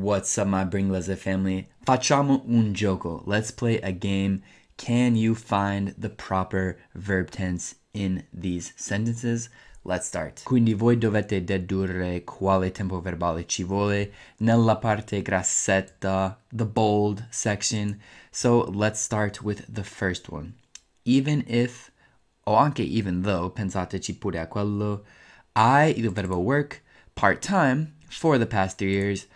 What's up, my Bringlese family? Facciamo un gioco. Let's play a game. Can you find the proper verb tense in these sentences? Let's start. Quindi voi dovete dedurre quale tempo verbale ci vuole nella parte grassetta, the bold section. So let's start with the first one. Even if, o anche even though, pensateci pure a quello, I, il verbo work, part-time, for the past three years,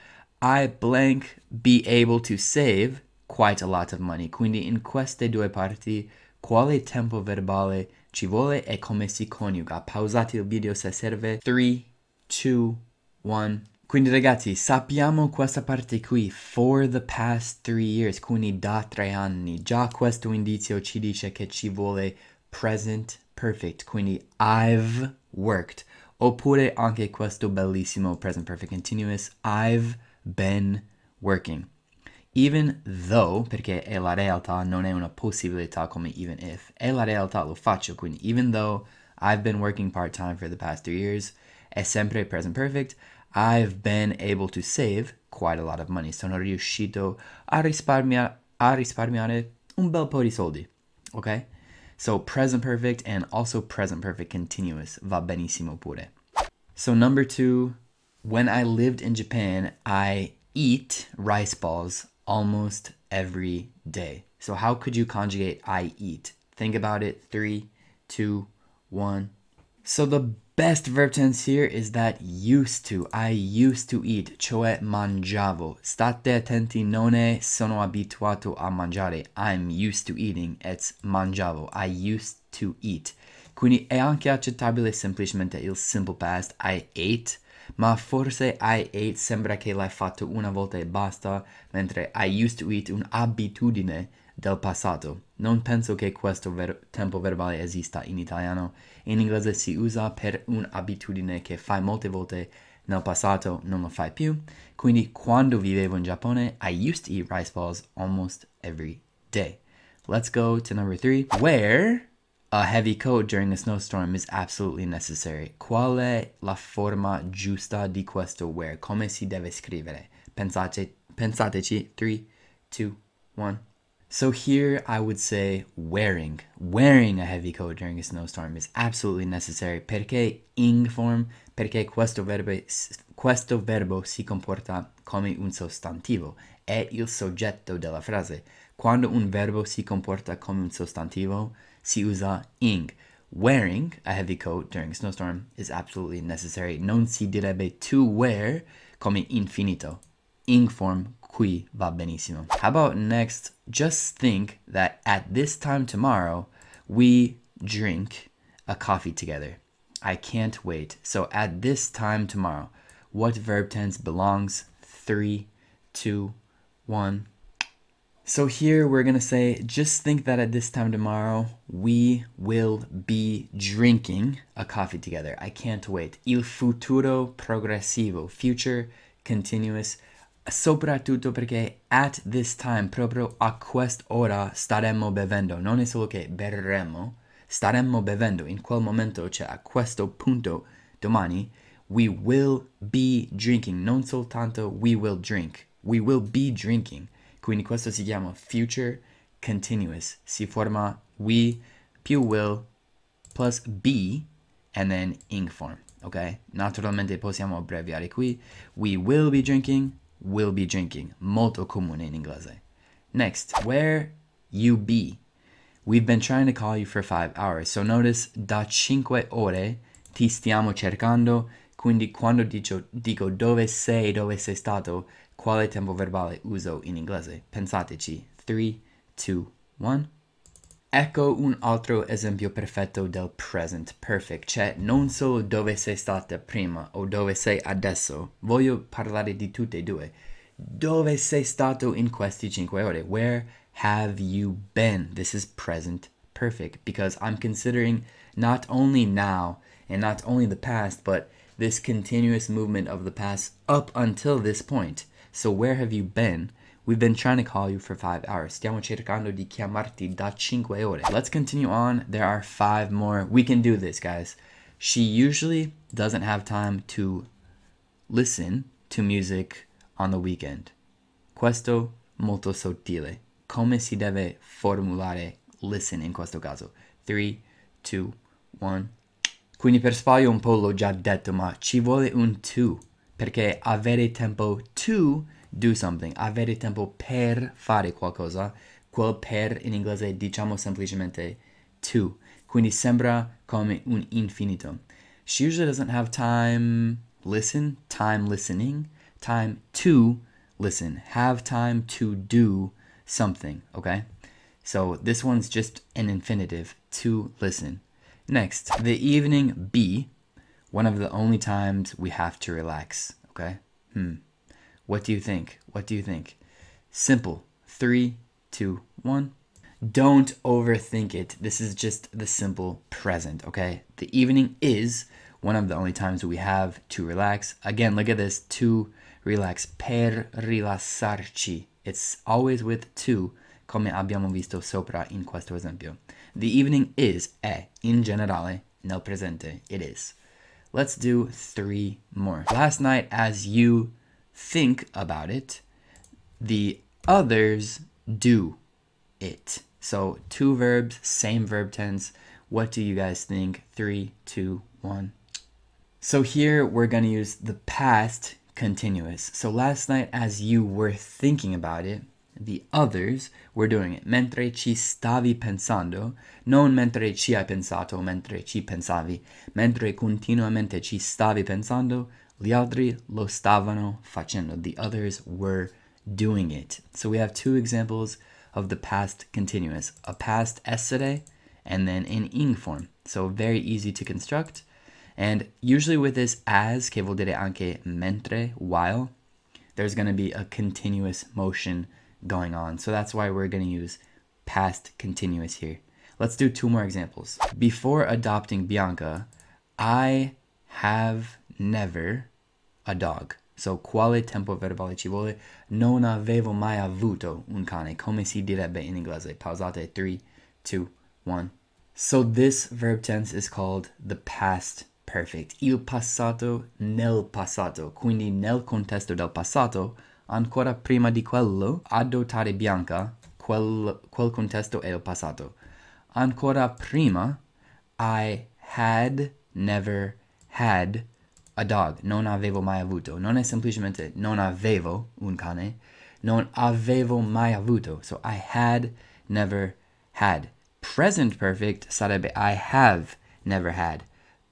I blank be able to save quite a lot of money. Quindi in queste due parti, quale tempo verbale ci vuole e come si coniuga. Pausate il video se serve. 3, 2, 1. Quindi ragazzi, sappiamo questa parte qui, for the past three years, quindi da tre anni. Già questo indizio ci dice che ci vuole present perfect, quindi I've worked. Oppure anche questo bellissimo present perfect continuous, I've been working. Even though, perché è la realtà, non è una possibilità come even if. È la realtà, lo faccio, quindi even though I've been working part-time for the past three years, è sempre present perfect, I've been able to save quite a lot of money. Sono riuscito a, risparmia- a risparmiare un bel po' di soldi, ok? So present perfect and also present perfect continuous va benissimo pure. So number two, when I lived in Japan, I eat rice balls almost every day. So how could you conjugate I eat? Think about it. Three, two, one. So the best verb tense here is that used to. I used to eat, cioè mangiavo. State attenti, non è sono abituato a mangiare. I'm used to eating. It's mangiavo. I used to eat. Quindi è anche accettabile semplicemente il simple past I ate, ma forse I ate sembra che l'hai fatto una volta e basta, mentre I used to eat un'abitudine del passato. Non penso che questo ver- tempo verbale esista in italiano. In inglese si usa per un'abitudine che fai molte volte nel passato, non lo fai più. Quindi quando vivevo in Giappone, I used to eat rice balls almost every day. Let's go to number three, where a heavy coat during a snowstorm is absolutely necessary. Qual è la forma giusta di questo wear? Come si deve scrivere? Pensate, pensateci. 3, 2, 1. So here I would say wearing. Wearing a heavy coat during a snowstorm is absolutely necessary. Perché ing form? Perché questo verbo, questo verbo si comporta come un sostantivo. È il soggetto della frase. Quando un verbo si comporta come un sostantivo, si usa ing. Wearing a heavy coat during a snowstorm is absolutely necessary. Non si direbbe to wear come infinito. Ing form qui va benissimo. How about next? Just think that at this time tomorrow, we drink a coffee together. I can't wait. So at this time tomorrow, what verb tense belongs? Three, two, one. So here we're gonna say, just think that at this time tomorrow we will be drinking a coffee together. I can't wait. Il futuro progressivo, future continuous, soprattutto perché at this time, proprio a quest'ora, staremmo bevendo. Non è solo che berremo, staremmo bevendo. In quel momento, cioè a questo punto, domani, we will be drinking. Non soltanto we will drink. We will be drinking. Quindi questo si chiama future continuous. Si forma we più will plus be and then ing form. Ok? Naturalmente possiamo abbreviare qui. We will be drinking, will be drinking. Molto comune in inglese. Next, where you be. We've been trying to call you for five hours. So notice da cinque ore ti stiamo cercando. Quindi quando dico, dico dove sei, dove sei stato, quale tempo verbale uso in inglese? Pensateci. 3, 2, 1. Ecco un altro esempio perfetto del present perfect, cioè non solo dove sei stata prima o dove sei adesso, voglio parlare di tutte e due. Dove sei stato in questi 5 ore? Where have you been? This is present perfect because I'm considering not only now and not only the past, but this continuous movement of the past up until this point. So where have you been? We've been trying to call you for five hours. Stiamo cercando di chiamarti da cinque ore. Let's continue on. There are five more. We can do this, guys. She usually doesn't have time to listen to music on the weekend. Questo molto sottile. Come si deve formulare listen in questo caso? 3, 2, 1. Quindi per sbaglio un po' l'ho già detto, ma ci vuole un to, perché avere tempo to do something, avere tempo per fare qualcosa, quel per in inglese diciamo semplicemente to, quindi sembra come un infinito. She usually doesn't have time listen, time listening, time to listen, have time to do something, okay? So this one's just an infinitive, to listen. Next, the evening B, one of the only times we have to relax, okay? Hmm. What do you think? What do you think? Simple. Three, two, one. Don't overthink it. This is just the simple present, okay? The evening is one of the only times we have to relax. Again, look at this to relax. Per rilassarci. It's always with to, come abbiamo visto sopra in questo esempio. The evening is è, in generale, nel presente, it is. Let's do three more. Last night, as you think about it, the others do it. So two verbs, same verb tense. What do you guys think? Three, two, one. So here we're going to use the past continuous. So last night, as you were thinking about it, the others were doing it. Mentre ci stavi pensando, non mentre ci hai pensato, mentre ci pensavi, mentre continuamente ci stavi pensando, gli altri lo stavano facendo. The others were doing it. So we have two examples of the past continuous a past essere and then in ing form. So very easy to construct. And usually with this as, che vuol dire anche mentre, while, there's going to be a continuous motion going on. So that's why we're going to use past continuous here. Let's do two more examples. Before adopting Bianca, I have never a dog. So, quale tempo verbale ci vuole? Non avevo mai avuto un cane. Come si direbbe in inglese? Pausate. 3, 2, 1. So, this verb tense is called the past perfect. Il passato nel passato. Quindi, nel contesto del passato, ancora prima di quello, adottare Bianca, quel, quel contesto è il passato. Ancora prima, I had never had a dog, non avevo mai avuto. Non è semplicemente non avevo un cane, non avevo mai avuto. So I had never had. Present perfect sarebbe I have never had.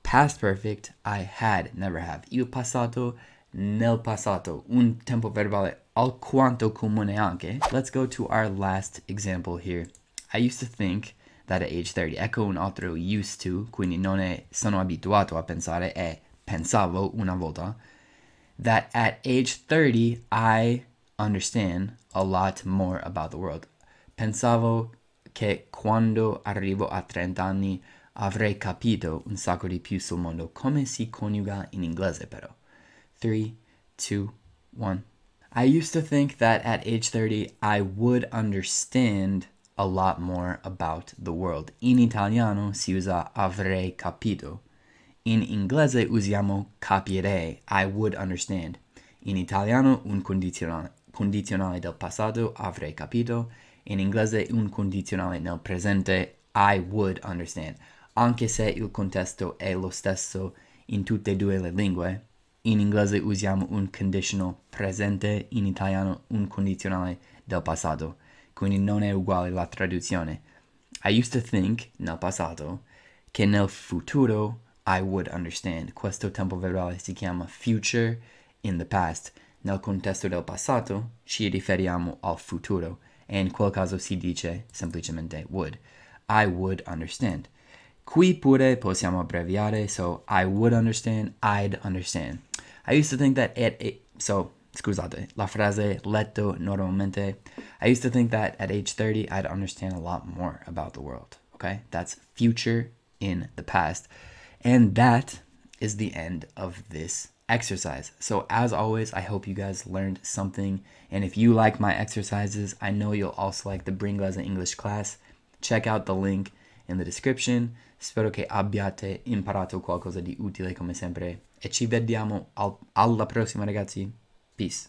Past perfect I had never have. Il passato nel passato, un tempo verbale alquanto comune anche. Let's go to our last example here. I used to think that at age 30, ecco un altro used to, quindi non è sono abituato a pensare, è pensavo una volta, that at age 30, I understand a lot more about the world. Pensavo che quando arrivo a 30 anni avrei capito un sacco di più sul mondo. Come si coniuga in inglese però? Three, two, one. I used to think that at age 30 I would understand a lot more about the world. In italiano si usa avrei capito. In inglese usiamo capirei, I would understand. In italiano un condizionale, condizionale del passato avrei capito. In inglese un condizionale nel presente I would understand. Anche se il contesto è lo stesso in tutte e due le lingue, in inglese usiamo un conditional presente, in italiano un condizionale del passato, quindi non è uguale la traduzione. I used to think, nel passato, che nel futuro I would understand. Questo tempo verbale si chiama future in the past. Nel contesto del passato ci riferiamo al futuro e in quel caso si dice semplicemente would. I would understand. Qui pure possiamo abbreviare, so I would understand, I'd understand. I used to think that at so scusate, la frase letto normalmente. I used to think that at age 30 I'd understand a lot more about the world. Okay? That's future in the past. And that is the end of this exercise. So as always, I hope you guys learned something. And if you like my exercises, I know you'll also like the Bringlese English class. Check out the link in the description. Spero che abbiate imparato qualcosa di utile come sempre e ci vediamo al- alla prossima ragazzi. Peace.